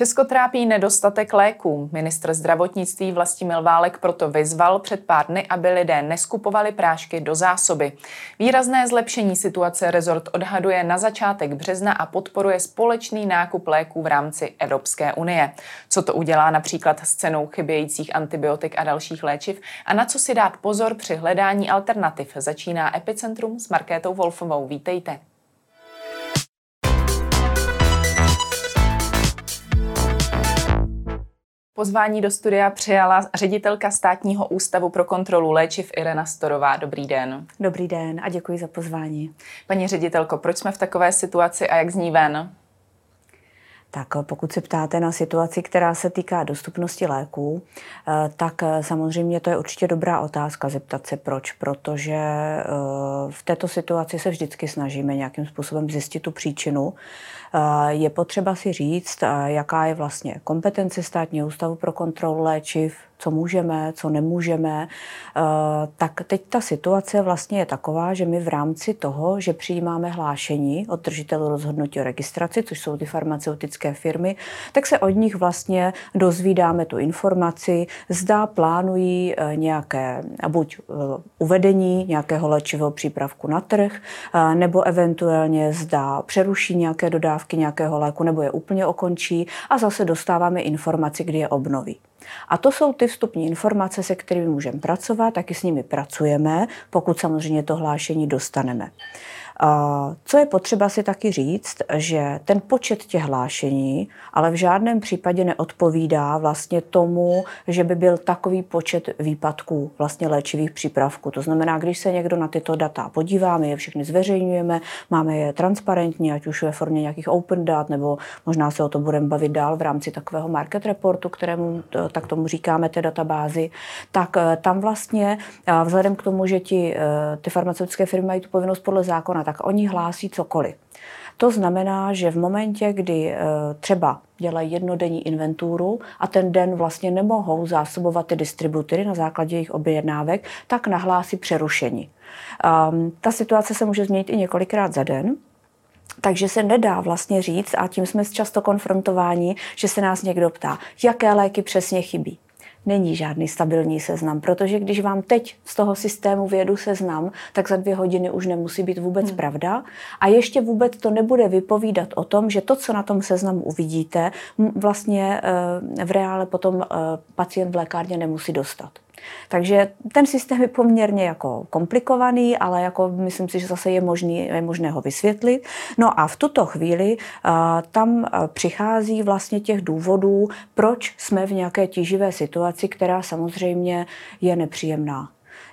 Česko trápí nedostatek léků. Ministr zdravotnictví Vlastimil Válek proto vyzval před pár dny, aby lidé neskupovali prášky do zásoby. Výrazné zlepšení situace rezort odhaduje na začátek března a podporuje společný nákup léků v rámci Evropské unie. Co to udělá například s cenou chybějících antibiotik a dalších léčiv a na co si dát pozor při hledání alternativ, začíná Epicentrum s Markétou Wolfovou. Vítejte. Pozvání do studia přijala ředitelka státního ústavu pro kontrolu léčiv Irena Storová. Dobrý den. Dobrý den a děkuji za pozvání. Paní ředitelko, proč jsme v takové situaci a jak zní ven? Tak pokud se ptáte na situaci, která se týká dostupnosti léků, eh, tak eh, samozřejmě to je určitě dobrá otázka zeptat se proč, protože eh, v této situaci se vždycky snažíme nějakým způsobem zjistit tu příčinu. Je potřeba si říct, jaká je vlastně kompetence státního ústavu pro kontrolu léčiv, co můžeme, co nemůžeme, eh, tak teď ta situace vlastně je taková, že my v rámci toho, že přijímáme hlášení od držitelů rozhodnutí o registraci, což jsou ty farmaceutické firmy, tak se od nich vlastně dozvídáme tu informaci, zda plánují eh, nějaké buď eh, uvedení nějakého léčivého přípravku na trh, nebo eventuálně zda přeruší nějaké dodávky nějakého léku, nebo je úplně okončí a zase dostáváme informaci, kdy je obnoví. A to jsou ty vstupní informace, se kterými můžeme pracovat, taky s nimi pracujeme, pokud samozřejmě to hlášení dostaneme. Co je potřeba si taky říct, že ten počet těch hlášení ale v žádném případě neodpovídá vlastně tomu, že by byl takový počet výpadků vlastně léčivých přípravků. To znamená, když se někdo na tyto data podívá, my je všechny zveřejňujeme, máme je transparentní, ať už ve formě nějakých open dat, nebo možná se o to budeme bavit dál v rámci takového market reportu, kterému tak tomu říkáme té databázi, tak eh, tam vlastně vzhledem k tomu, že ti, eh, ty farmaceutické firmy mají tu povinnost podle zákona, tak oni hlásí cokoliv. To znamená, že v momentě, kdy eh, třeba dělají jednodenní inventuru a ten den vlastně nemohou zásobovat ty distributory na základě jejich objednávek, tak nahlásí přerušení. Um, ta situace se může změnit i několikrát za den, takže se nedá vlastně říct, a tím jsme často konfrontováni, že se nás někdo ptá, jaké léky přesně chybí není žádný stabilní seznam, protože když vám teď z toho systému vědu seznam, tak za dvě hodiny už nemusí být vůbec hmm. pravda a ještě vůbec to nebude vypovídat o tom, že to, co na tom seznamu uvidíte, vlastně eh, v reále potom eh, pacient v lékárně nemusí dostat. Takže ten systém je poměrně jako komplikovaný, ale jako myslím si, že zase je, možný, je možné ho vysvětlit. No a v tuto chvíli uh, tam uh, přichází vlastně těch důvodů, proč jsme v nějaké tíživé situaci, která samozřejmě je nepříjemná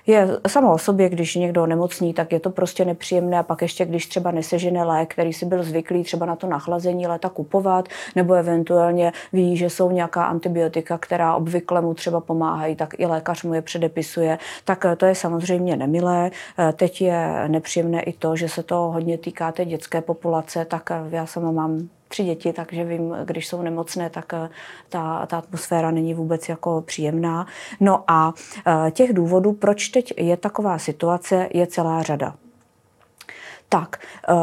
je samo o sobě, když někdo nemocní, tak je to prostě nepříjemné a pak ještě, když třeba nesežene lék, který si byl zvyklý třeba na to nachlazení léta kupovat, nebo eventuálně ví, že jsou nějaká antibiotika, která obvykle mu třeba pomáhají, tak i lékař mu je předepisuje, tak to je samozřejmě nemilé. Teď je nepříjemné i to, že se to hodně týká té dětské populace, tak já sama mám tři děti, takže vím, když jsou nemocné, tak eh, ta, ta atmosféra není vůbec jako příjemná. No a eh, těch důvodů, proč teď je taková situace, je celá řada. Tak, eh,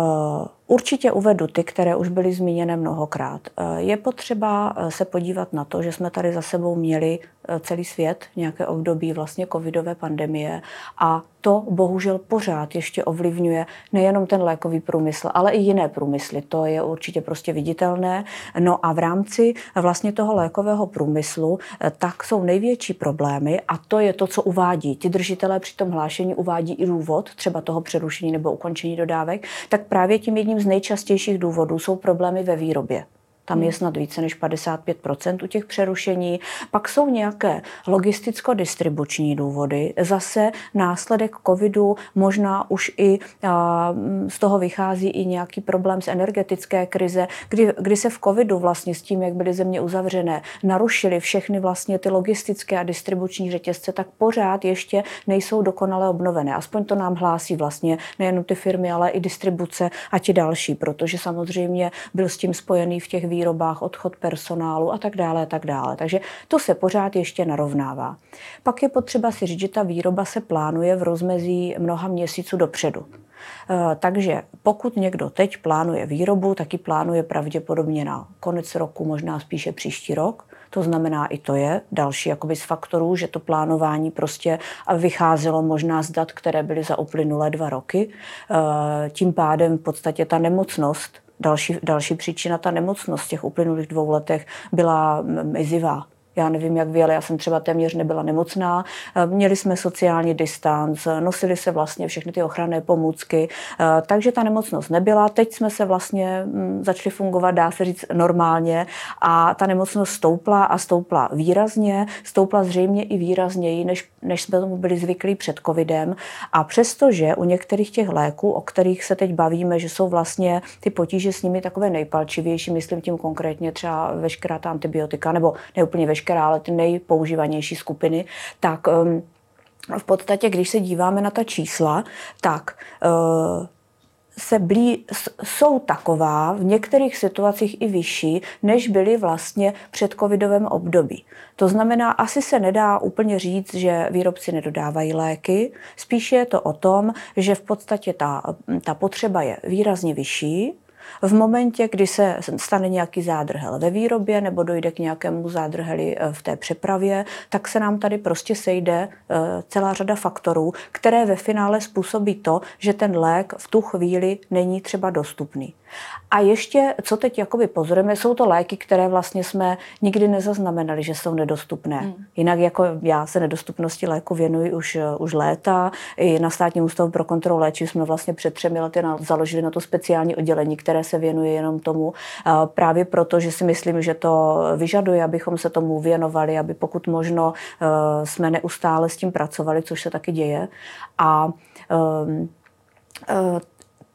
určitě uvedu ty, které už byly zmíněny mnohokrát. Je potřeba se podívat na to, že jsme tady za sebou měli celý svět nějaké období vlastně covidové pandemie a to bohužel pořád ještě ovlivňuje nejenom ten lékový průmysl, ale i jiné průmysly. To je určitě prostě viditelné. No a v rámci vlastně toho lékového průmyslu eh, tak jsou největší problémy a to je to, co uvádí. Ti držitelé při tom hlášení uvádí i důvod, třeba toho přerušení nebo ukončení dodávek, tak právě tím jedním z nejčastějších důvodů jsou problémy ve výrobě. Tam je hmm. snad více než 55 u těch přerušení. Pak jsou nějaké logisticko-distribuční důvody. Zase následek covidu možná už i z toho vychází i nějaký problém z energetické krize, kdy, kdy se v covidu vlastně s tím, jak byly země uzavřené, narušily všechny vlastně ty logistické a distribuční řetězce, tak pořád ještě nejsou dokonale obnovené. Aspoň to nám hlásí vlastně nejen ty firmy, ale i distribuce a ti další, protože samozřejmě byl s tím spojený v těch výrobách, odchod personálu a tak dále a tak dále. Takže to se pořád ještě narovnává. Pak je potřeba si říct, že ta výroba se plánuje v rozmezí mnoha měsíců dopředu. Eh, takže pokud někdo teď plánuje výrobu, tak ji plánuje pravděpodobně na konec roku, možná spíše příští rok. To znamená, i to je další jakoby z faktorů, že to plánování prostě vycházelo možná z dat, které byly za uplynulé dva roky. Eh, tím pádem v podstatě ta nemocnost, další, další příčina, ta nemocnost v těch uplynulých dvou letech byla mizivá já nevím, jak vy, ale já jsem třeba téměř nebyla nemocná. Eh, měli jsme sociální distanc, nosili se vlastně všechny ty ochranné pomůcky, eh, takže ta nemocnost nebyla. Teď jsme se vlastně mm, začali fungovat, dá se říct, normálně a ta nemocnost stoupla a stoupla výrazně, stoupla zřejmě i výrazněji, než, než jsme tomu byli zvyklí před covidem. A přestože u některých těch léků, o kterých se teď bavíme, že jsou vlastně ty potíže s nimi takové nejpalčivější, myslím tím konkrétně třeba veškerá ta antibiotika, nebo neúplně veškerá veškerá, ale ty nejpoužívanější skupiny, tak um, v podstatě, když se díváme na ta čísla, tak uh, se blí, jsou taková v některých situacích i vyšší, než byly vlastně před covidovém období. To znamená, asi se nedá úplně říct, že výrobci nedodávají léky, spíše je to o tom, že v podstatě ta, ta potřeba je výrazně vyšší, v momentě, kdy se stane nějaký zádrhel ve výrobě nebo dojde k nějakému zádrheli eh, v té přepravě, tak se nám tady prostě sejde eh, celá řada faktorů, které ve finále způsobí to, že ten lék v tu chvíli není třeba dostupný. A ještě, co teď jakoby pozorujeme, jsou to léky, které vlastně jsme nikdy nezaznamenali, že jsou nedostupné. Hmm. Jinak jako já se nedostupnosti léku věnuji už, už léta. I na státním ústavu pro kontrolu léčiv jsme vlastně před třemi lety na, založili na to speciální oddělení, které se věnuje jenom tomu. Právě proto, že si myslím, že to vyžaduje, abychom se tomu věnovali, aby pokud možno e, jsme neustále s tím pracovali, což se taky děje. A um,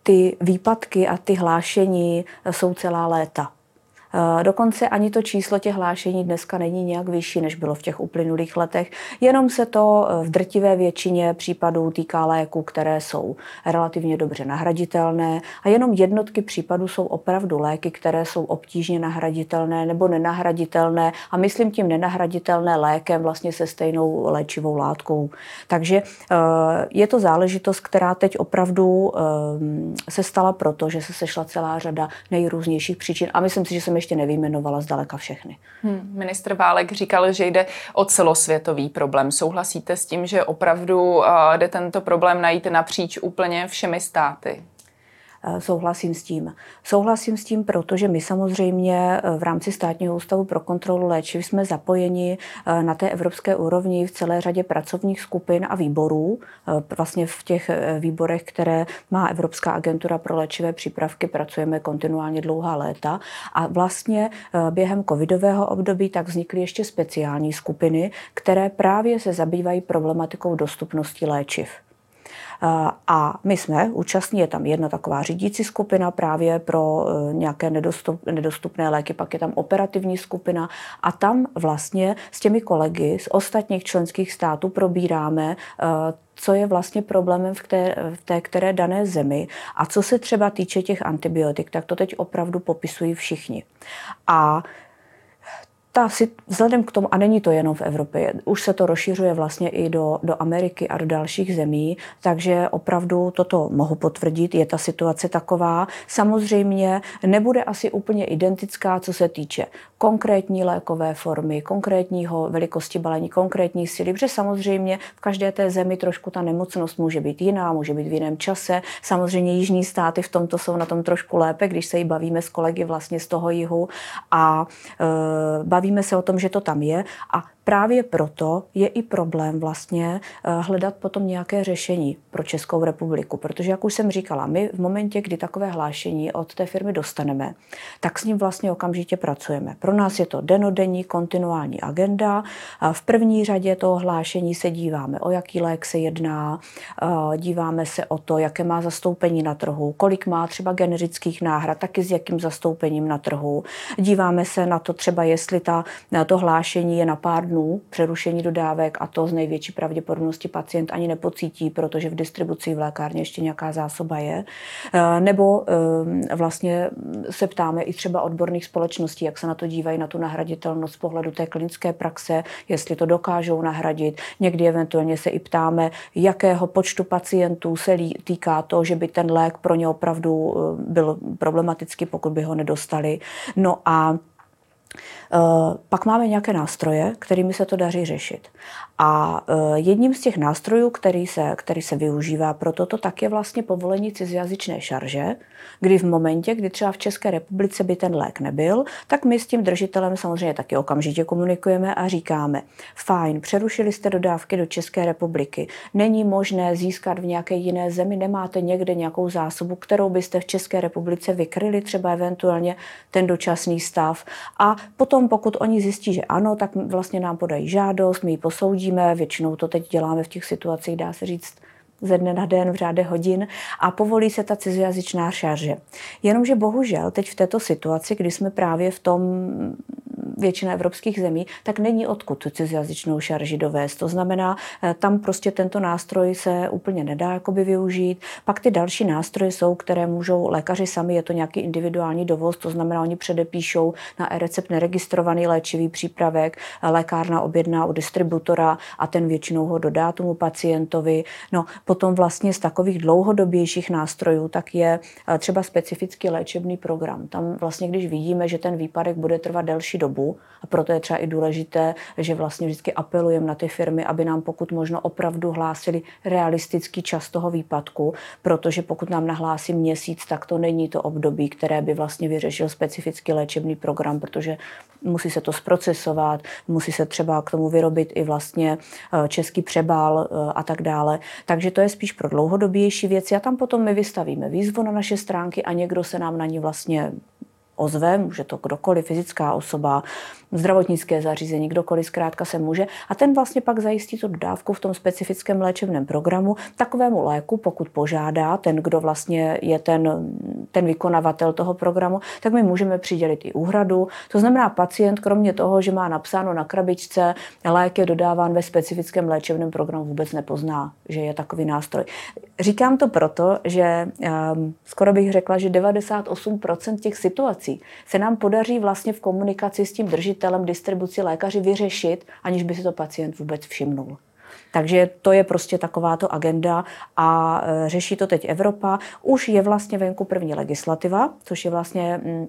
ty výpadky a ty hlášení jsou celá léta. Eh, dokonce ani to číslo těch hlášení dneska není nějak vyšší, než bylo v těch uplynulých letech. Jenom se to eh, v drtivé většině případů týká léků, které jsou relativně dobře nahraditelné a jenom jednotky případů jsou opravdu léky, které jsou obtížně nahraditelné nebo nenahraditelné a myslím tím nenahraditelné lékem vlastně se stejnou léčivou látkou. Takže eh, je to záležitost, která teď opravdu se stala proto, že se sešla celá řada nejrůznějších příčin a myslím si, že jsem ještě nevyjmenovala zdaleka všechny. Hmm, ministr Válek říkal, že jde o celosvětový problém. Souhlasíte s tím, že opravdu uh, jde tento problém najít napříč úplně všemi státy? Eh, souhlasím s tím. Souhlasím s tím, protože my samozřejmě eh, v rámci státního ústavu pro kontrolu léčiv jsme zapojeni eh, na té evropské úrovni v celé řadě pracovních skupin a výborů. Vlastně v těch výborech, které má Evropská agentura pro léčivé přípravky, pracujeme kontinuálně dlouhá léta. A vlastně během covidového období tak vznikly ještě speciální skupiny, které právě se zabývají problematikou dostupnosti léčiv. A my jsme účastní, je tam jedna taková řídící skupina právě pro e, nějaké nedostupné léky, pak je tam operativní skupina a tam vlastně s těmi kolegy z ostatních členských států probíráme e, co je vlastně problémem v té, v té které dané zemi. A co se třeba týče těch antibiotik, tak to teď opravdu popisují všichni. A ta, vzhledem k tomu, a není to jenom v Evropě, už se to rozšiřuje vlastně i do, do Ameriky a do dalších zemí, takže opravdu toto mohu potvrdit, je ta situace taková. Samozřejmě nebude asi úplně identická, co se týče konkrétní lékové formy, konkrétního velikosti balení, konkrétní síly, protože samozřejmě v každé té zemi trošku ta nemocnost může být jiná, může být v jiném čase. Samozřejmě jižní státy v tomto jsou na tom trošku lépe, když se jí bavíme s kolegy vlastně z toho jihu a e, bavíme se o tom, že to tam je a právě proto je i problém vlastně eh, hledat potom nějaké řešení pro Českou republiku, protože jak už jsem říkala, my v momentě, kdy takové hlášení od té firmy dostaneme, tak s ním vlastně okamžitě pracujeme. Pro nás je to denodenní kontinuální agenda. V první řadě toho hlášení se díváme, o jaký lék se jedná, eh, díváme se o to, jaké má zastoupení na trhu, kolik má třeba generických náhrad, taky s jakým zastoupením na trhu. Díváme se na to třeba, jestli ta, to hlášení je na pár dnů přerušení dodávek a to z největší pravděpodobnosti pacient ani nepocítí, protože v distribuci v lékárně ještě nějaká zásoba je. Eh, nebo eh, vlastně se ptáme i třeba odborných společností, jak se na to dívají, na tu nahraditelnost z pohledu té klinické praxe, jestli to dokážou nahradit. Někdy eventuálně se i ptáme, jakého počtu pacientů se týká to, že by ten lék pro ně opravdu byl problematický, pokud by ho nedostali. No a Eh, pak máme nějaké nástroje, kterými se to daří řešit. A eh, jedním z těch nástrojů, který se, který se využívá pro toto, tak je vlastně povolení cizojazyčné šarže, kdy v momentě, kdy třeba v České republice by ten lék nebyl, tak my s tím držitelem samozřejmě taky okamžitě komunikujeme a říkáme, fajn, přerušili jste dodávky do České republiky, není možné získat v nějaké jiné zemi, nemáte někde nějakou zásobu, kterou byste v České republice vykryli, třeba eventuálně ten dočasný stav. A potom, pokud oni zjistí, že ano, tak vlastně nám podají žádost, my ji posoudíme, většinou to teď děláme v těch situacích, dá se říct, ze dne na den v řádech hodin a povolí se ta cizojazyčná šarže. Jenomže bohužel teď v této situaci, kdy jsme právě v tom většina evropských zemí, tak není odkud tu cizojazyčnou šarži dovést. To znamená, eh, tam prostě tento nástroj se úplně nedá jakoby využít. Pak ty další nástroje jsou, které můžou lékaři sami, je to nějaký individuální dovoz, to znamená, oni předepíšou na e-recept neregistrovaný léčivý přípravek, lékárna objedná u distributora a ten většinou ho dodá tomu pacientovi. No, potom vlastně z takových dlouhodobějších nástrojů tak je eh, třeba specifický léčebný program. Tam vlastně, když vidíme, že ten výpadek bude trvat delší dobu, a proto je třeba i důležité, že vlastně vždycky apelujeme na ty firmy, aby nám pokud možno opravdu hlásili realistický čas toho výpadku, protože pokud nám nahlásí měsíc, tak to není to období, které by vlastně vyřešil specifický léčebný program, protože musí se to zprocesovat, musí se třeba k tomu vyrobit i vlastně eh, český přebal eh, a tak dále. Takže to je spíš pro dlouhodobější věci a tam potom my vystavíme výzvu na naše stránky a někdo se nám na ní vlastně ozve, může to kdokoliv, fyzická osoba, zdravotnické zařízení, kdokoliv zkrátka se může. A ten vlastně pak zajistí tu dodávku v tom specifickém léčebném programu takovému léku, pokud požádá ten, kdo vlastně je ten, ten vykonavatel toho programu, tak my můžeme přidělit i úhradu. To znamená, pacient, kromě toho, že má napsáno na krabičce, lék je dodáván ve specifickém léčebném programu, vůbec nepozná, že je takový nástroj. Říkám to proto, že um, skoro bych řekla, že 98% těch situací se nám podaří vlastně v komunikaci s tím držitelem distribuci lékaři vyřešit, aniž by si to pacient vůbec všimnul. Takže to je prostě takováto agenda a e, řeší to teď Evropa. Už je vlastně venku první legislativa, což je vlastně mm,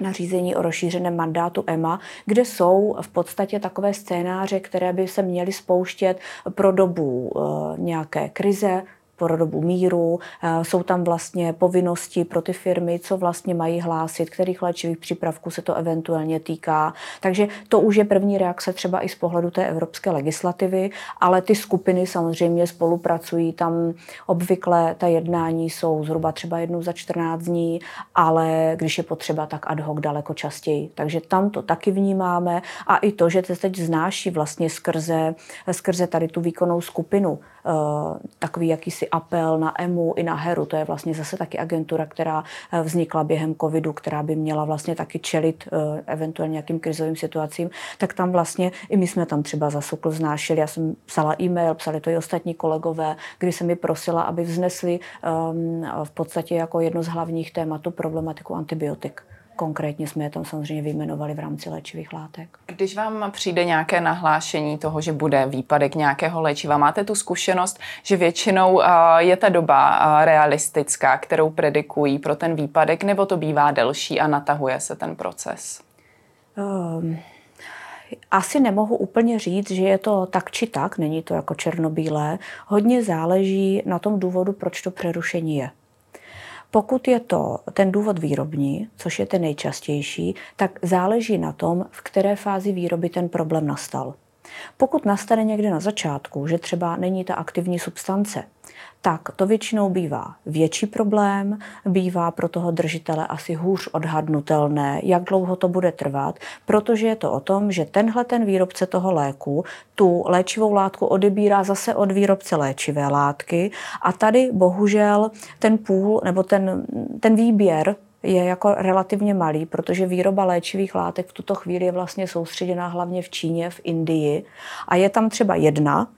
nařízení o rozšířeném mandátu EMA, kde jsou v podstatě takové scénáře, které by se měly spouštět pro dobu e, nějaké krize, pro dobu míru, eh, jsou tam vlastně povinnosti pro ty firmy, co vlastně mají hlásit, kterých léčivých přípravků se to eventuálně týká. Takže to už je první reakce třeba i z pohledu té evropské legislativy, ale ty skupiny samozřejmě spolupracují. Tam obvykle ta jednání jsou zhruba třeba jednou za 14 dní, ale když je potřeba, tak ad hoc daleko častěji. Takže tam to taky vnímáme a i to, že to teď znáší vlastně skrze, skrze tady tu výkonnou skupinu takový jakýsi apel na EMU i na HERu. To je vlastně zase taky agentura, která eh, vznikla během covidu, která by měla vlastně taky čelit eh, eventuálně nějakým krizovým situacím. Tak tam vlastně i my jsme tam třeba za Sokl znášeli. Já jsem psala e-mail, psali to i ostatní kolegové, kdy se mi prosila, aby vznesli um, v podstatě jako jedno z hlavních tématů problematiku antibiotik. Konkrétně jsme je tam samozřejmě vyjmenovali v rámci léčivých látek. Když vám přijde nějaké nahlášení toho, že bude výpadek nějakého léčiva, máte tu zkušenost, že většinou je ta doba realistická, kterou predikují pro ten výpadek, nebo to bývá delší a natahuje se ten proces? Um, asi nemohu úplně říct, že je to tak či tak, není to jako černobílé. Hodně záleží na tom důvodu, proč to přerušení je. Pokud je to ten důvod výrobní, což je ten nejčastější, tak záleží na tom, v které fázi výroby ten problém nastal. Pokud nastane někde na začátku, že třeba není ta aktivní substance, tak to většinou bývá větší problém, bývá pro toho držitele asi hůř odhadnutelné, jak dlouho to bude trvat, protože je to o tom, že tenhle ten výrobce toho léku tu léčivou látku odebírá zase od výrobce léčivé látky a tady bohužel ten půl nebo ten, ten výběr je jako relativně malý, protože výroba léčivých látek v tuto chvíli je vlastně soustředěná hlavně v Číně, v Indii a je tam třeba jedna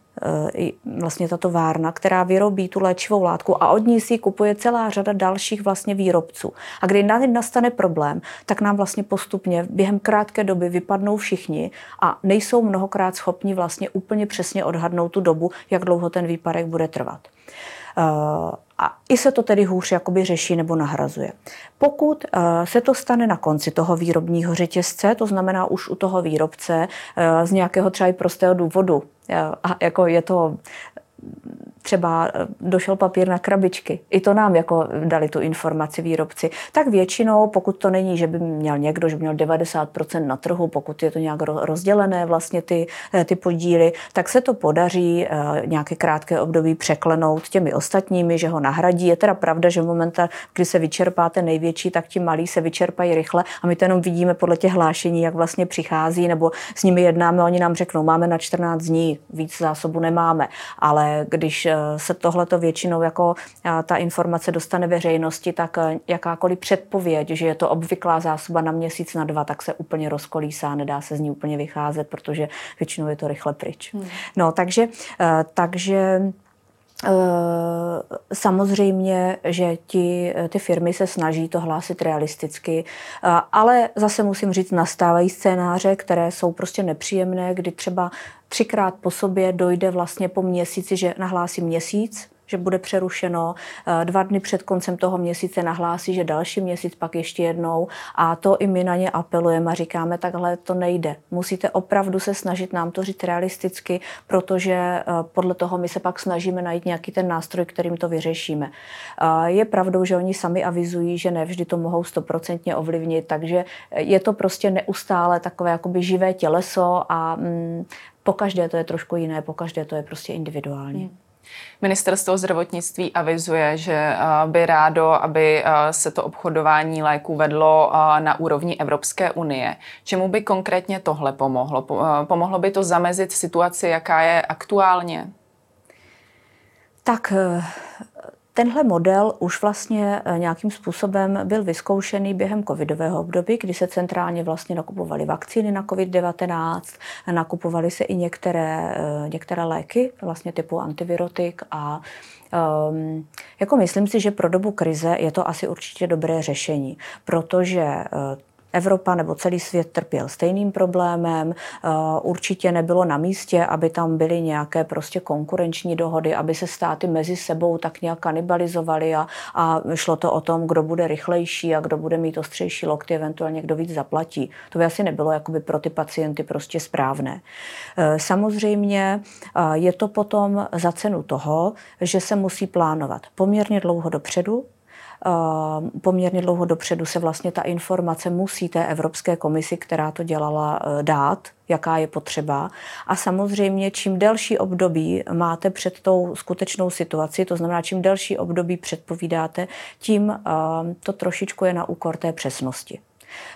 vlastně tato várna, která vyrobí tu léčivou látku a od ní si kupuje celá řada dalších vlastně výrobců. A kdy nastane problém, tak nám vlastně postupně během krátké doby vypadnou všichni a nejsou mnohokrát schopni vlastně úplně přesně odhadnout tu dobu, jak dlouho ten výpadek bude trvat. Eh, a i se to tedy hůř jakoby řeší nebo nahrazuje. Pokud uh, se to stane na konci toho výrobního řetězce, to znamená už u toho výrobce uh, z nějakého třeba i prostého důvodu, a jako je to třeba eh, došel papír na krabičky. I to nám jako dali tu informaci výrobci. Tak většinou, pokud to není, že by měl někdo, že by měl 90% na trhu, pokud je to nějak rozdělené vlastně ty, eh, ty podíly, tak se to podaří eh, nějaké krátké období překlenout těmi ostatními, že ho nahradí. Je teda pravda, že v momentě, kdy se vyčerpá ten největší, tak ti malí se vyčerpají rychle a my to jenom vidíme podle těch hlášení, jak vlastně přichází, nebo s nimi jednáme, oni nám řeknou, máme na 14 dní, víc zásobu nemáme, ale když se tohleto většinou jako ta informace dostane veřejnosti, tak e, jakákoliv předpověď, že je to obvyklá zásoba na měsíc, na dva, tak se úplně rozkolísá, nedá se z ní úplně vycházet, protože většinou je to rychle pryč. Hmm. No, takže, e, takže Samozřejmě, že ti, ty firmy se snaží to hlásit realisticky, ale zase musím říct, nastávají scénáře, které jsou prostě nepříjemné, kdy třeba třikrát po sobě dojde vlastně po měsíci, že nahlásí měsíc, že bude přerušeno. Eh, dva dny před koncem toho měsíce nahlásí, že další měsíc pak ještě jednou. A to i my na ně apelujeme a říkáme, takhle to nejde. Musíte opravdu se snažit nám to říct realisticky, protože eh, podle toho my se pak snažíme najít nějaký ten nástroj, kterým to vyřešíme. Eh, je pravdou, že oni sami avizují, že nevždy to mohou stoprocentně ovlivnit, takže je to prostě neustále takové jakoby živé těleso a mm, pokaždé to je trošku jiné, pokaždé to je prostě individuální. Hmm. Ministerstvo zdravotnictví avizuje, že by rádo, aby se to obchodování léků vedlo na úrovni Evropské unie. Čemu by konkrétně tohle pomohlo? Pomohlo by to zamezit situaci, jaká je aktuálně? Tak Tenhle model už vlastně eh, nějakým způsobem byl vyzkoušený během covidového období, kdy se centrálně vlastně nakupovaly vakcíny na COVID-19, nakupovaly se i některé, eh, některé léky, vlastně typu antivirotik a Um, jako myslím si, že pro dobu krize je to asi určitě dobré řešení, protože uh, Evropa nebo celý svět trpěl stejným problémem. Eh, určitě nebylo na místě, aby tam byly nějaké prostě konkurenční dohody, aby se státy mezi sebou tak nějak kanibalizovaly a, a šlo to o tom, kdo bude rychlejší a kdo bude mít ostřejší lokty, eventuálně kdo víc zaplatí. To by asi nebylo jakoby pro ty pacienty prostě správné. Eh, samozřejmě eh, je to potom za cenu toho, že se musí plánovat poměrně dlouho dopředu, poměrně dlouho dopředu se vlastně ta informace musí té Evropské komisi, která to dělala, eh, dát, jaká je potřeba. A samozřejmě, čím delší období máte před tou skutečnou situaci, to znamená, čím delší období předpovídáte, tím eh, to trošičku je na úkor té přesnosti.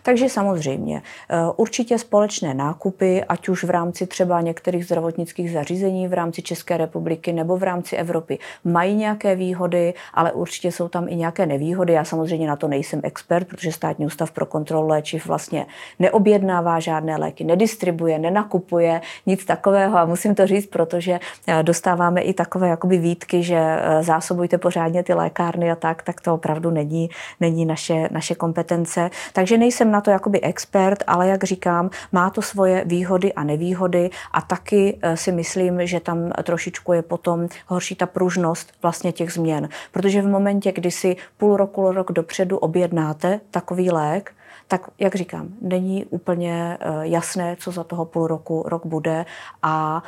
Takže samozřejmě eh, určitě společné nákupy, ať už v rámci třeba některých zdravotnických zařízení v rámci České republiky nebo v rámci Evropy, mají nějaké výhody, ale určitě jsou tam i nějaké nevýhody. Já samozřejmě na to nejsem expert, protože státní ústav pro kontrolu léčiv vlastně neobjednává žádné léky, nedistribuje, nenakupuje, nic takového. A musím to říct, protože eh, dostáváme i takové jakoby výtky, že eh, zásobujte pořádně ty lékárny a tak, tak to opravdu není, není naše, naše kompetence. Takže nej nejsem na to jakoby expert, ale jak říkám, má to svoje výhody a nevýhody a taky eh, si myslím, že tam trošičku je potom horší ta pružnost vlastně těch změn. Protože v momentě, kdy si půl roku, rok dopředu objednáte takový lék, tak jak říkám, není úplně eh, jasné, co za toho půl roku, rok bude a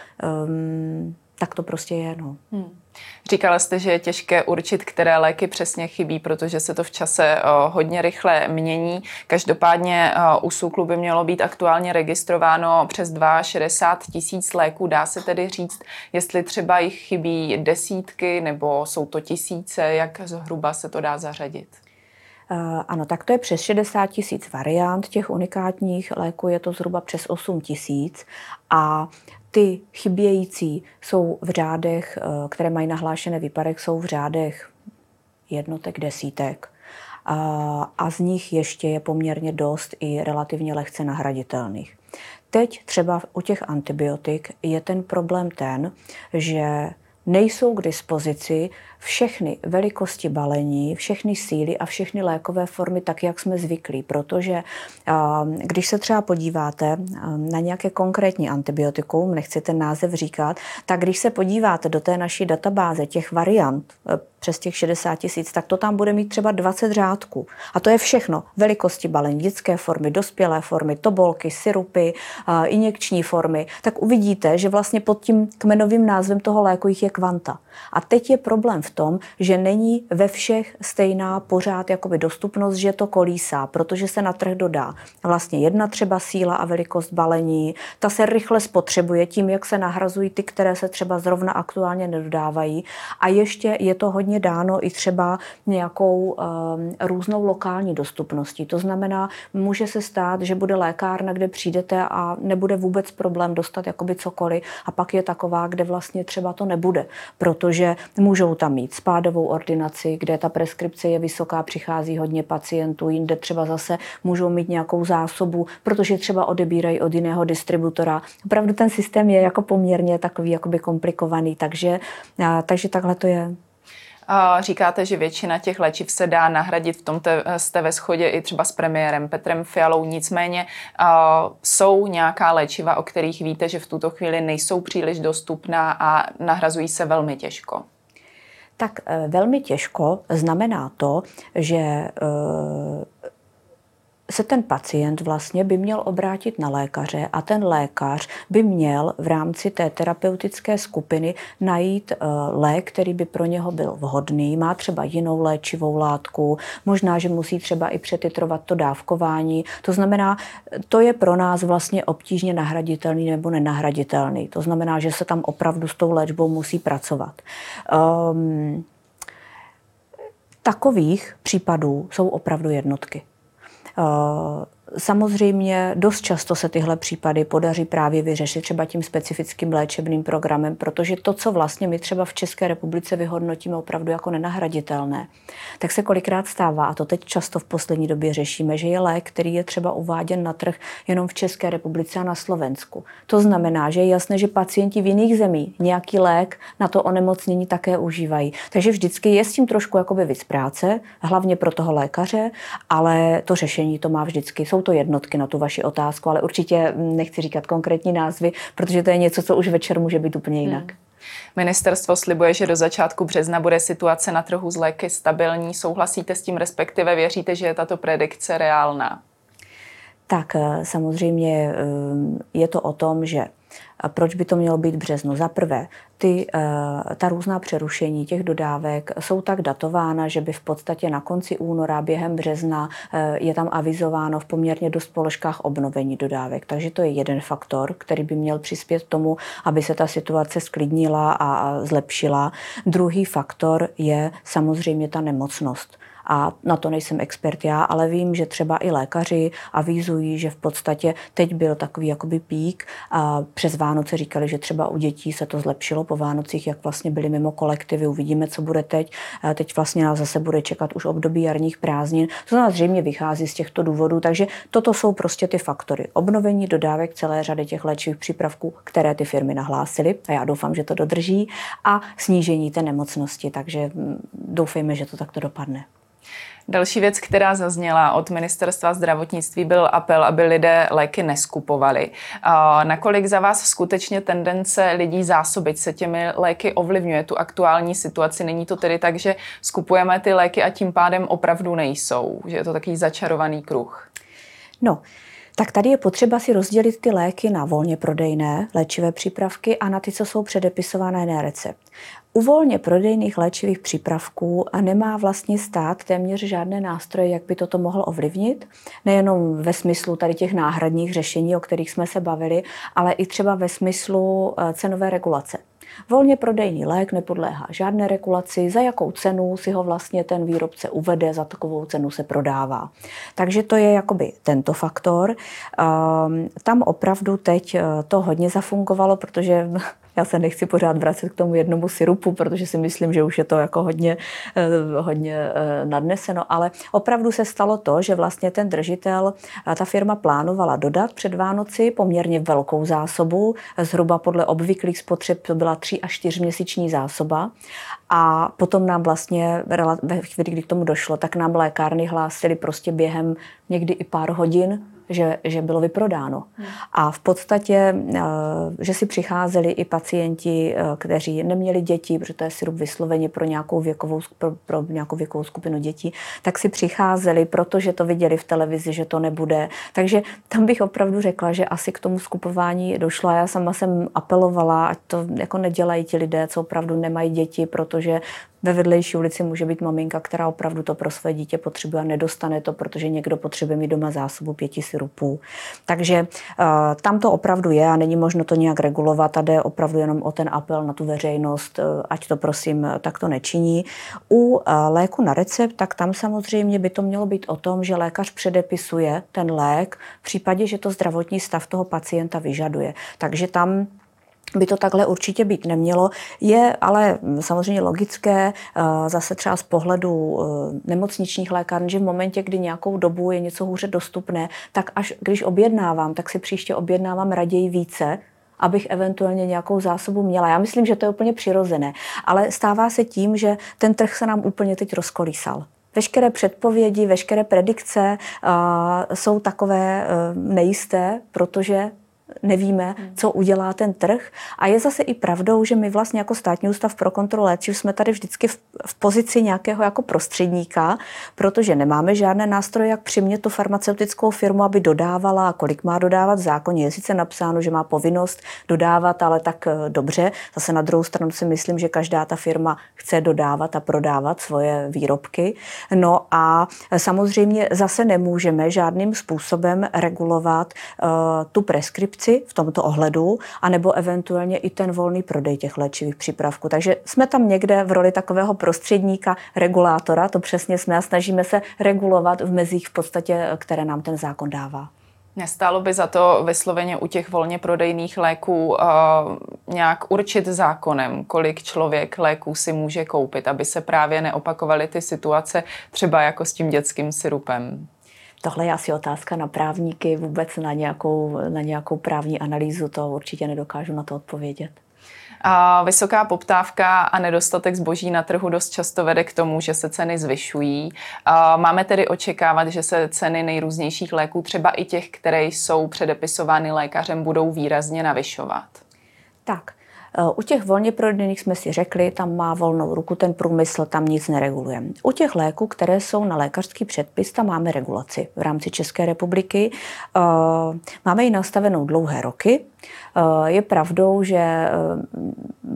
um, tak to prostě je. No. Hmm. Říkala jste, že je těžké určit, které léky přesně chybí, protože se to v čase eh, hodně rychle mění. Každopádně eh, u SUKLu by mělo být aktuálně registrováno přes 62 tisíc léků. Dá se tedy říct, jestli třeba jich chybí desítky nebo jsou to tisíce, jak zhruba se to dá zařadit? Eh, ano, tak to je přes 60 tisíc variant těch unikátních léků, je to zhruba přes 8 tisíc a ty chybějící jsou v řádech, eh, které mají nahlášené výpadek, jsou v řádech jednotek, desítek. a z nich ještě je poměrně dost i relativně lehce nahraditelných. Teď třeba u těch antibiotik je ten problém ten, že nejsou k dispozici všechny velikosti balení, všechny síly a všechny lékové formy tak, jak jsme zvyklí. Protože když se třeba podíváte na nějaké konkrétní antibiotikum, nechci ten název říkat, tak když se podíváte do té naší databáze těch variant, e, přes těch 60 tisíc, tak to tam bude mít třeba 20 řádků. A to je všechno. Velikosti balení, dětské formy, dospělé formy, tobolky, syrupy, injekční formy. Tak uvidíte, že vlastně pod tím kmenovým názvem toho léku jich je kvanta. A teď je problém v tom, že není ve všech stejná pořád jakoby dostupnost, že to kolísá, protože se na trh dodá vlastně jedna třeba síla a velikost balení, ta se rychle spotřebuje tím, jak se nahrazují ty, které se třeba zrovna aktuálně nedodávají a ještě je to hodně dáno i třeba nějakou um, různou lokální dostupností. To znamená, může se stát, že bude lékárna, kde přijdete a nebude vůbec problém dostat jakoby cokoliv a pak je taková, kde vlastně třeba to nebude, protože můžou tam spádovou ordinaci, kde ta preskripce je vysoká, přichází hodně pacientů, jinde třeba zase můžou mít nějakou zásobu, protože třeba odebírají od jiného distributora. Opravdu ten systém je jako poměrně takový jakoby komplikovaný, takže, takže takhle to je. Říkáte, že většina těch léčiv se dá nahradit, v tom jste ve shodě i třeba s premiérem Petrem Fialou, nicméně jsou nějaká léčiva, o kterých víte, že v tuto chvíli nejsou příliš dostupná a nahrazují se velmi těžko tak eh, velmi těžko znamená to, že eh, se ten pacient vlastně by měl obrátit na lékaře a ten lékař by měl v rámci té terapeutické skupiny najít eh, lék, který by pro něho byl vhodný. Má třeba jinou léčivou látku, možná, že musí třeba i přetitrovat to dávkování. To znamená, to je pro nás vlastně obtížně nahraditelný nebo nenahraditelný. To znamená, že se tam opravdu s tou léčbou musí pracovat. Um, Takových případů jsou opravdu jednotky. Uh, Samozřejmě dost často se tyhle případy podaří právě vyřešit třeba tím specifickým léčebným programem, protože to, co vlastně my třeba v České republice vyhodnotíme opravdu jako nenahraditelné, tak se kolikrát stává, a to teď často v poslední době řešíme, že je lék, který je třeba uváděn na trh jenom v České republice a na Slovensku. To znamená, že je jasné, že pacienti v jiných zemích nějaký lék na to onemocnění také užívají. Takže vždycky je s tím trošku jakoby víc práce, hlavně pro toho lékaře, ale to řešení to má vždycky. Jsou to jednotky na tu vaši otázku, ale určitě nechci říkat konkrétní názvy, protože to je něco, co už večer může být úplně hmm. jinak. Hmm. Ministerstvo slibuje, že do začátku března bude situace na trhu z léky stabilní. Souhlasíte s tím, respektive věříte, že je tato predikce reálná? Tak eh, samozřejmě eh, je to o tom, že proč by to mělo být březnu? Za prvé, ty, eh, ta různá přerušení těch dodávek jsou tak datována, že by v podstatě na konci února, během března eh, je tam avizováno v poměrně dost položkách obnovení dodávek. Takže to je jeden faktor, který by měl přispět tomu, aby se ta situace sklidnila a zlepšila. Druhý faktor je samozřejmě ta nemocnost a na to nejsem expert já, ale vím, že třeba i lékaři avizují, že v podstatě teď byl takový jakoby pík a přes Vánoce říkali, že třeba u dětí se to zlepšilo po Vánocích, jak vlastně byli mimo kolektivy, uvidíme, co bude teď. A teď vlastně nás zase bude čekat už období jarních prázdnin. To nás zřejmě vychází z těchto důvodů, takže toto jsou prostě ty faktory. Obnovení dodávek celé řady těch léčivých přípravků, které ty firmy nahlásily, a já doufám, že to dodrží, a snížení té nemocnosti, takže mm, doufejme, že to takto dopadne. Další věc, která zazněla od ministerstva zdravotnictví, byl apel, aby lidé léky neskupovali. Nakolik za vás skutečně tendence lidí zásobit se těmi léky ovlivňuje tu aktuální situaci? Není to tedy tak, že skupujeme ty léky a tím pádem opravdu nejsou? Že je to takový začarovaný kruh? No, tak tady je potřeba si rozdělit ty léky na volně prodejné léčivé přípravky a na ty, co jsou předepisované na recept. U volně prodejných léčivých přípravků nemá vlastně stát téměř žádné nástroje, jak by toto mohl ovlivnit. Nejenom ve smyslu tady těch náhradních řešení, o kterých jsme se bavili, ale i třeba ve smyslu eh, cenové regulace. Volně prodejný lék nepodléhá žádné regulaci, za jakou cenu si ho vlastně ten výrobce uvede, za takovou cenu se prodává. Takže to je jakoby tento faktor. Ehm, tam opravdu teď eh, to hodně zafungovalo, protože Já se nechci pořád vracet k tomu jednomu syrupu, protože si myslím, že už je to jako hodně, eh, hodně eh, nadneseno, ale opravdu se stalo to, že vlastně ten držitel, ta firma plánovala dodat před Vánoci poměrně velkou zásobu, zhruba podle obvyklých spotřeb to byla 3 až 4 měsíční zásoba. A potom nám vlastně, ve chvíli, kdy k tomu došlo, tak nám lékárny hlásily prostě během někdy i pár hodin, že, že bylo vyprodáno. Hmm. A v podstatě, eh, že si přicházeli i pacienti, eh, kteří neměli děti, protože to je sirup vysloveně pro nějakou věkovou, pro, pro nějakou věkovou skupinu dětí, tak si přicházeli, protože to viděli v televizi, že to nebude. Takže tam bych opravdu řekla, že asi k tomu skupování došlo. Já sama jsem apelovala, ať to jako nedělají ti lidé, co opravdu nemají děti, protože ve vedlejší ulici může být maminka, která opravdu to pro své dítě potřebuje a nedostane to, protože někdo potřebuje mít doma zásobu pěti syrupů. Takže uh, tam to opravdu je a není možno to nějak regulovat a jde opravdu jenom o ten apel na tu veřejnost, uh, ať to prosím takto nečiní. U léku na recept, tak tam samozřejmě by to mělo být o tom, že lékař předepisuje ten lék v případě, že to zdravotní stav toho pacienta vyžaduje. Takže tam by to takhle určitě být nemělo. Je ale samozřejmě logické eh, zase třeba z pohledu eh, nemocničních lékáren, že v momentě, kdy nějakou dobu je něco hůře dostupné, tak až když objednávám, tak si příště objednávám raději více, abych eventuálně nějakou zásobu měla. Já myslím, že to je úplně přirozené. Ale stává se tím, že ten trh se nám úplně teď rozkolísal. Veškeré předpovědi, veškeré predikce uh, jsou takové uh, nejisté, protože nevíme, hmm. co udělá ten trh. A je zase i pravdou, že my vlastně jako státní ústav pro kontrolu léčiv jsme tady vždycky v, v pozici nějakého jako prostředníka, protože nemáme žádné nástroje, jak přimět tu farmaceutickou firmu, aby dodávala a kolik má dodávat v zákoně. Je sice napsáno, že má povinnost dodávat, ale tak eh, dobře. Zase na druhou stranu si myslím, že každá ta firma chce dodávat a prodávat svoje výrobky. No a samozřejmě zase nemůžeme žádným způsobem regulovat uh, tu preskripci výrobci v tomto ohledu, anebo eventuálně i ten volný prodej těch léčivých přípravků. Takže jsme tam někde v roli takového prostředníka, regulátora, to přesně jsme a snažíme se regulovat v mezích v podstatě, které nám ten zákon dává. Nestálo by za to vysloveně u těch volně prodejných léků uh, nějak určit zákonem, kolik člověk léků si může koupit, aby se právě neopakovaly ty situace třeba jako s tím dětským syrupem? Tohle je asi otázka na právníky, vůbec na nějakou, na nějakou právní analýzu, to určitě nedokážu na to odpovědět. A vysoká poptávka a nedostatek zboží na trhu dost často vede k tomu, že se ceny zvyšují. A máme tedy očekávat, že se ceny nejrůznějších léků, třeba i těch, které jsou předepisovány lékařem, budou výrazně navyšovat. Tak, u těch volně prodejných jsme si řekli, tam má volnou ruku ten průmysl, tam nic neregulujeme. U těch léků, které jsou na lékařský předpis, tam máme regulaci v rámci České republiky. Eh, máme ji nastavenou dlouhé roky. Eh, je pravdou, že eh,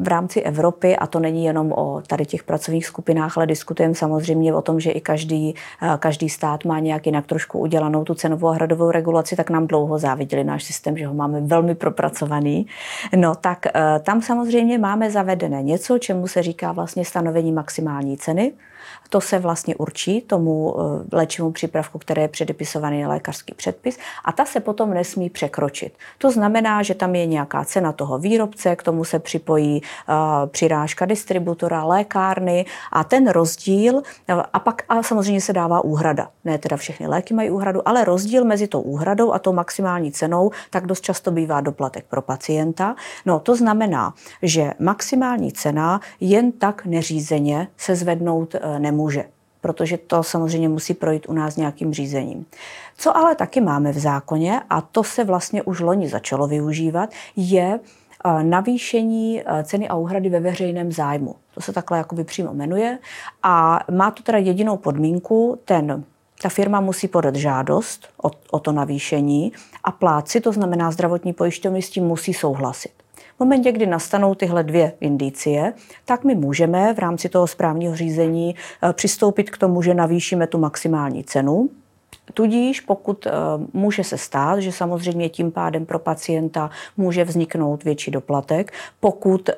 v rámci Evropy, a to není jenom o tady těch pracovních skupinách, ale diskutujeme samozřejmě o tom, že i každý, eh, každý stát má nějak jinak trošku udělanou tu cenovou a hradovou regulaci, tak nám dlouho záviděli náš systém, že ho máme velmi propracovaný. No tak tam samozřejmě máme zavedené něco, čemu se říká vlastně stanovení maximální ceny. To se vlastně určí tomu eh, léčivému přípravku, které je předepisovaný na lékařský předpis a ta se potom nesmí překročit. To znamená, že tam je nějaká cena toho výrobce, k tomu se připojí uh, přirážka distributora, lékárny a ten rozdíl a pak a samozřejmě se dává úhrada. Ne teda všechny léky mají úhradu, ale rozdíl mezi tou úhradou a tou maximální cenou tak dost často bývá doplatek pro pacienta. No to znamená, že maximální cena jen tak neřízeně se zvednout eh, nemůže protože to samozřejmě musí projít u nás nějakým řízením. Co ale taky máme v zákoně, a to se vlastně už loni začalo využívat, je eh, navýšení eh, ceny a úhrady ve veřejném zájmu. To se takhle jakoby přímo jmenuje a má to teda jedinou podmínku, ten ta firma musí podat žádost o, o to navýšení a pláci, to znamená zdravotní pojišťovny, s tím musí souhlasit. V momentě, kdy nastanou tyhle dvě indicie, tak my můžeme v rámci toho správního řízení eh, přistoupit k tomu, že navýšíme tu maximální cenu, Tudíž pokud uh, může se stát, že samozřejmě tím pádem pro pacienta může vzniknout větší doplatek, pokud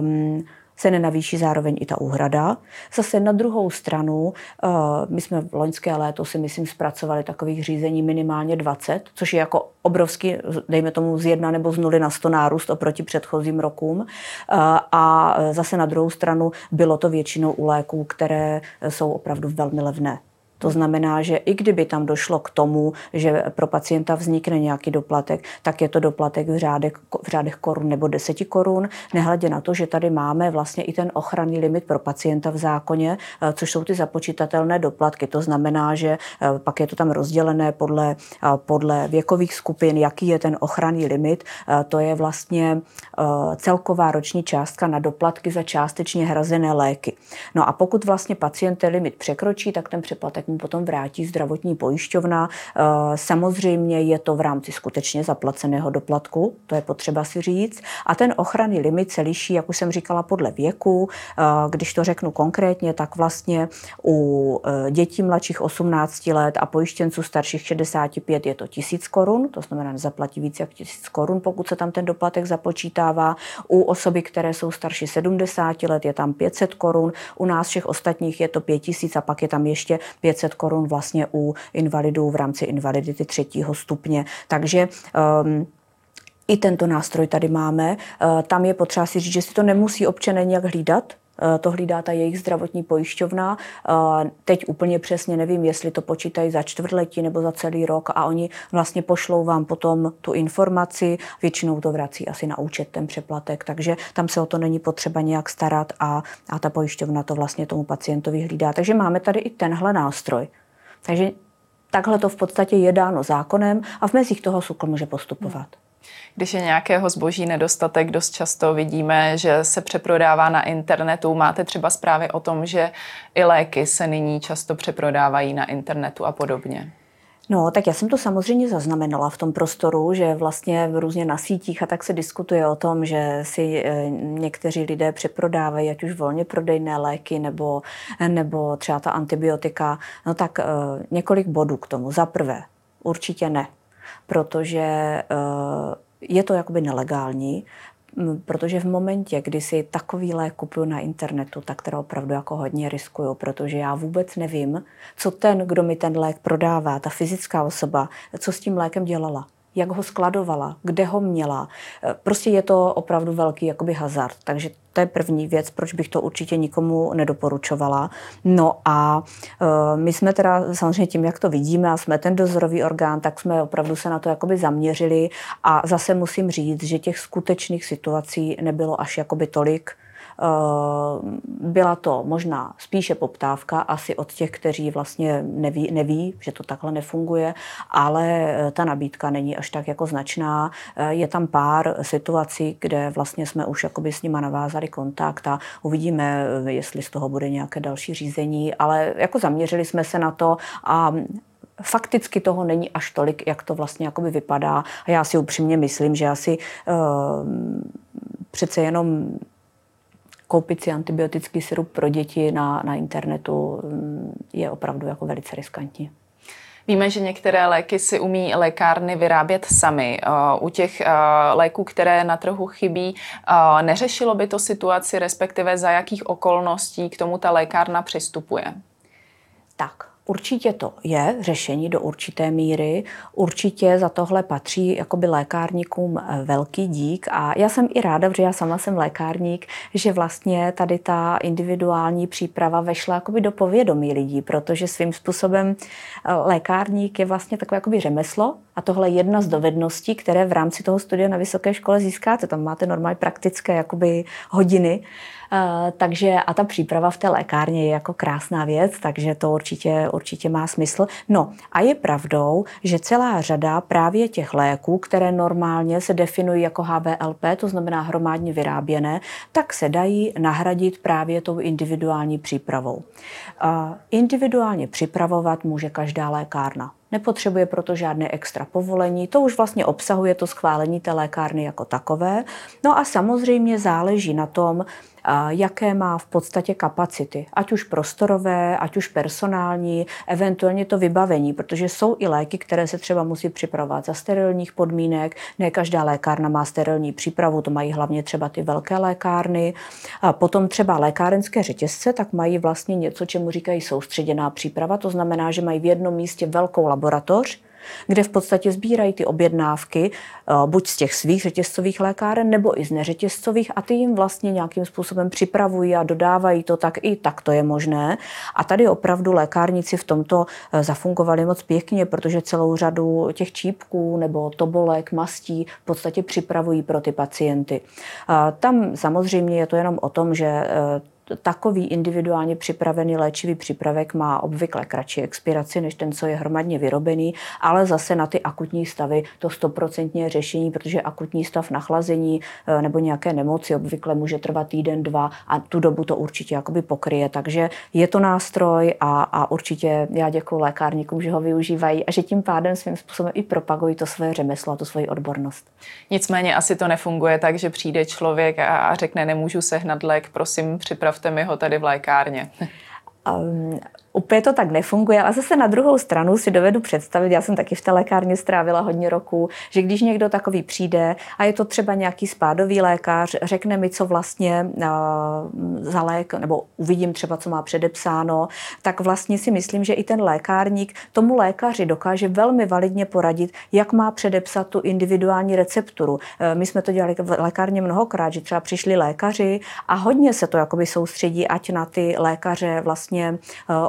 um, se nenavýší zároveň i ta úhrada. Zase na druhou stranu, eh, my jsme v loňské léto si myslím zpracovali takových řízení minimálně 20, což je jako obrovský, dejme tomu z jedna nebo z nuly na 100 nárůst oproti předchozím rokům. Eh, a zase na druhou stranu bylo to většinou u léků, které jsou opravdu velmi levné. To znamená, že i kdyby tam došlo k tomu, že pro pacienta vznikne nějaký doplatek, tak je to doplatek v řádech, v řádech korun nebo deseti korun, nehledě na to, že tady máme vlastně i ten ochranný limit pro pacienta v zákoně, eh, což jsou ty započítatelné doplatky. To znamená, že eh, pak je to tam rozdělené podle, eh, podle věkových skupin, jaký je ten ochranný limit. To je vlastně celková roční částka na doplatky za částečně hrazené léky. No a pokud vlastně pacient ten limit překročí, tak ten přeplatek mu potom vrátí zdravotní pojišťovna. Eh, samozřejmě je to v rámci skutečně zaplaceného doplatku, to je potřeba si říct. A ten ochranný limit se liší, jak už jsem říkala, podle věku. Eh, když to řeknu konkrétně, tak vlastně u eh, dětí mladších 18 let a pojištěnců starších 65 je to 1000 korun, to znamená, zaplatí více jak 1000 korun, pokud se tam ten doplatek započítává. U osoby, které jsou starší 70 let, je tam 500 korun, u nás všech ostatních je to 5000 a pak je tam ještě 500 500 korun vlastně u invalidů v rámci invalidity třetího stupně. Takže um, i tento nástroj tady máme. Uh, tam je potřeba si říct, že si to nemusí občané nějak hlídat, to hlídá ta jejich zdravotní pojišťovna. Uh, teď úplně přesně nevím, jestli to počítají za čtvrtletí nebo za celý rok a oni vlastně pošlou vám potom tu informaci, většinou to vrací asi na účet ten přeplatek, takže tam se o to není potřeba nějak starat a, a ta pojišťovna to vlastně tomu pacientovi hlídá. Takže máme tady i tenhle nástroj. Takže takhle to v podstatě je dáno zákonem a v mezích toho SUKL může postupovat. Když je nějakého zboží nedostatek, dost často vidíme, že se přeprodává na internetu. Máte třeba zprávy o tom, že i léky se nyní často přeprodávají na internetu a podobně. No, tak já jsem to samozřejmě zaznamenala v tom prostoru, že vlastně v různě na sítích a tak se diskutuje o tom, že si eh, někteří lidé přeprodávají ať už volně prodejné léky nebo, nebo třeba ta antibiotika. No tak eh, několik bodů k tomu. Za prvé, určitě ne, protože eh, je to jakoby nelegální, protože v momentě, kdy si takový lék kupuju na internetu, tak teda opravdu jako hodně riskuju, protože já vůbec nevím, co ten, kdo mi ten lék prodává, ta fyzická osoba, co s tím lékem dělala jak ho skladovala, kde ho měla. E, prostě je to opravdu velký jakoby hazard. Takže to je první věc, proč bych to určitě nikomu nedoporučovala. No a e, my jsme teda samozřejmě tím, jak to vidíme a jsme ten dozorový orgán, tak jsme opravdu se na to jakoby zaměřili a zase musím říct, že těch skutečných situací nebylo až jakoby tolik, byla to možná spíše poptávka asi od těch, kteří vlastně neví, neví, že to takhle nefunguje, ale eh, ta nabídka není až tak jako značná. Eh, je tam pár situací, kde vlastně jsme už jakoby s nima navázali kontakt a uvidíme, jestli z toho bude nějaké další řízení, ale jako zaměřili jsme se na to a fakticky toho není až tolik, jak to vlastně jakoby vypadá. A já si upřímně myslím, že asi uh, přece jenom koupit si antibiotický sirup pro děti na, na internetu mm, je opravdu jako velice riskantní. Víme, že některé léky si umí lékárny vyrábět sami. Eh, u těch eh, léků, které na trhu chybí, eh, neřešilo by to situaci, respektive za jakých okolností k tomu ta lékárna přistupuje? Tak, Určitě to je řešení do určité míry. Určitě za tohle patří jakoby lékárníkům eh, velký dík. A já jsem i ráda, že já sama jsem lékárník, že vlastně tady ta individuální příprava vešla jakoby do povědomí lidí, protože svým způsobem eh, lékárník je vlastně takové jakoby řemeslo a tohle je jedna z dovedností, které v rámci toho studia na vysoké škole získáte. Tam máte normálně praktické jakoby hodiny. Eh, takže a ta příprava v té lékárně je jako krásná věc, takže to určitě, určitě má smysl. No a je pravdou, že celá řada právě těch léků, které normálně se definují jako HVLP, to znamená hromadně vyráběné, tak se dají nahradit právě tou individuální přípravou. Individuálně připravovat může každá lékárna. Nepotřebuje proto žádné extra povolení, to už vlastně obsahuje to schválení té lékárny jako takové. No a samozřejmě záleží na tom, jaké má v podstatě kapacity, ať už prostorové, ať už personální, eventuálně to vybavení, protože jsou i léky, které se třeba musí připravovat za sterilních podmínek. Ne každá lékárna má sterilní přípravu, to mají hlavně třeba ty velké lékárny. A potom třeba lékárenské řetězce, tak mají vlastně něco, čemu říkají soustředěná příprava, to znamená, že mají v jednom místě velkou laboratoř, kde v podstatě sbírají ty objednávky eh, buď z těch svých řetězcových lékáren nebo i z neřetězcových a ty jim vlastně nějakým způsobem připravují a dodávají to, tak i tak to je možné. A tady opravdu lékárníci v tomto eh, zafungovali moc pěkně, protože celou řadu těch čípků nebo tobolek, mastí v podstatě připravují pro ty pacienty. Tam samozřejmě je to jenom o tom, že eh, takový individuálně připravený léčivý přípravek má obvykle kratší expiraci než ten, co je hromadně vyrobený, ale zase na ty akutní stavy to stoprocentně řešení, protože akutní stav nachlazení eh, nebo nějaké nemoci obvykle může trvat týden, dva a tu dobu to určitě jakoby pokryje. Takže je to nástroj a, a určitě já děkuji lékárníkům, že ho využívají a že tím pádem svým způsobem i propagují to své řemeslo a tu svoji odbornost. Nicméně asi to nefunguje tak, že přijde člověk a, řekne, nemůžu sehnat lék, prosím, připrav připravte mi ho tady v lékárně. Um, Úplně to tak nefunguje, ale zase na druhou stranu si dovedu představit, já jsem taky v té lékárně strávila hodně roků, že když někdo takový přijde a je to třeba nějaký spádový lékař, řekne mi, co vlastně uh, za lék, nebo uvidím třeba, co má předepsáno, tak vlastně si myslím, že i ten lékárník tomu lékaři dokáže velmi validně poradit, jak má předepsat tu individuální recepturu. Uh, my jsme to dělali v lékárně mnohokrát, že třeba přišli lékaři a hodně se to jakoby soustředí, ať na ty lékaře vlastně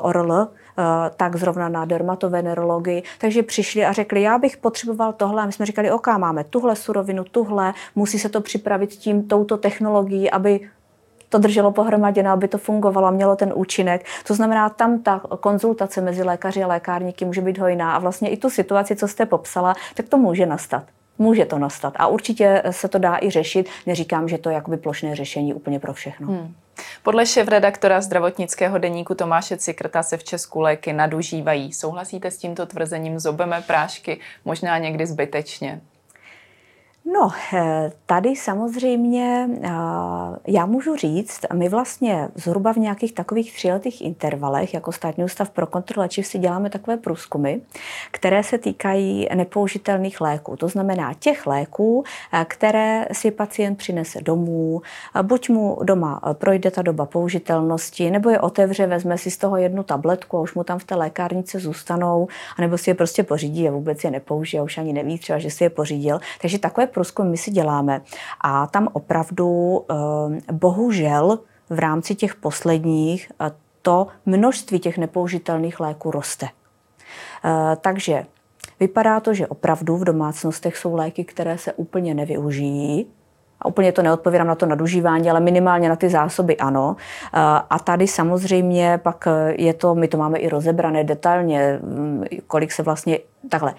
uh, ORL, eh, tak zrovna na dermatovenerologii. Takže přišli a řekli, já bych potřeboval tohle. A my jsme říkali, OK, máme tuhle surovinu, tuhle, musí se to připravit tím, touto technologií, aby to drželo pohromadě, no, aby to fungovalo mělo ten účinek. To znamená, tam ta konzultace mezi lékaři a lékárníky může být hojná a vlastně i tu situaci, co jste popsala, tak to může nastat. Může to nastat a určitě se to dá i řešit. Neříkám, že to je jakoby plošné řešení úplně pro všechno. Hmm. Podle šéf-redaktora zdravotnického deníku Tomáše Cikrta se v Česku léky nadužívají. Souhlasíte s tímto tvrzením? Zobeme prášky možná někdy zbytečně. No, eh, tady samozřejmě eh, já můžu říct, my vlastně zhruba v nějakých takových tříletých intervalech, jako státní ústav pro kontrolu léčiv, si děláme takové průzkumy, které se týkají nepoužitelných léků. To znamená těch léků, eh, které si pacient přinese domů, buď mu doma projde ta doba použitelnosti, nebo je otevře, vezme si z toho jednu tabletku a už mu tam v té lékárnice zůstanou, anebo si je prostě pořídí a vůbec je nepoužije, už ani neví třeba, že si je pořídil. Takže takové průzkum my si děláme. A tam opravdu eh, bohužel v rámci těch posledních eh, to množství těch nepoužitelných léků roste. Eh, takže vypadá to, že opravdu v domácnostech jsou léky, které se úplně nevyužijí, a úplně to neodpovídám na to nadužívání, ale minimálně na ty zásoby ano. A tady samozřejmě pak je to, my to máme i rozebrané detailně, mm, kolik se vlastně takhle.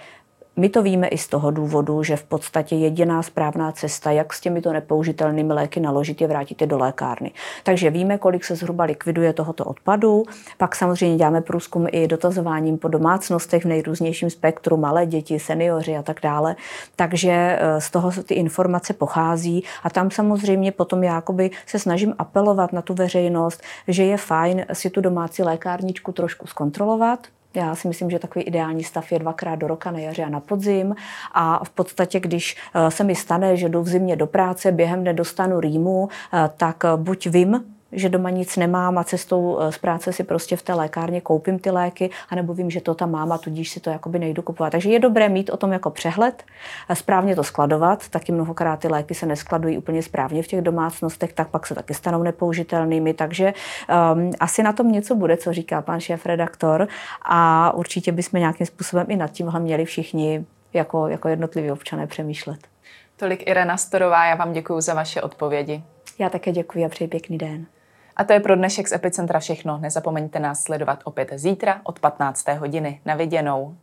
My to víme i z toho důvodu, že v podstatě jediná správná cesta, jak s těmito nepoužitelnými léky naložit, je vrátit je do lékárny. Takže víme, kolik se zhruba likviduje tohoto odpadu. Pak samozřejmě děláme průzkum i dotazováním po domácnostech v nejrůznějším spektru, malé děti, seniori a tak dále. Takže eh, z toho ty informace pochází a tam samozřejmě potom já se snažím apelovat na tu veřejnost, že je fajn si tu domácí lékárničku trošku zkontrolovat, já si myslím, že takový ideální stav je dvakrát do roka na jaře a na podzim. A v podstatě, když eh, se mi stane, že jdu v zimě do práce, během nedostanu rýmu, eh, tak eh, buď vím, že doma nic nemám a cestou eh, z práce si prostě v té lékárně koupím ty léky, anebo vím, že to tam mám a tudíž si to jakoby nejdu kupovat. Takže je dobré mít o tom jako přehled, správně to skladovat. Taky mnohokrát ty léky se neskladují úplně správně v těch domácnostech, tak pak se taky stanou nepoužitelnými. Takže um, asi na tom něco bude, co říká pan šéf redaktor a určitě bychom nějakým způsobem i nad tímhle měli všichni jako, jako jednotliví občané přemýšlet. Tolik Irena Storová, já vám děkuji za vaše odpovědi. Já také děkuji a přeji pěkný den. A to je pro dnešek z Epicentra všechno. Nezapomeňte nás sledovat opět zítra od 15. hodiny. Na viděnou.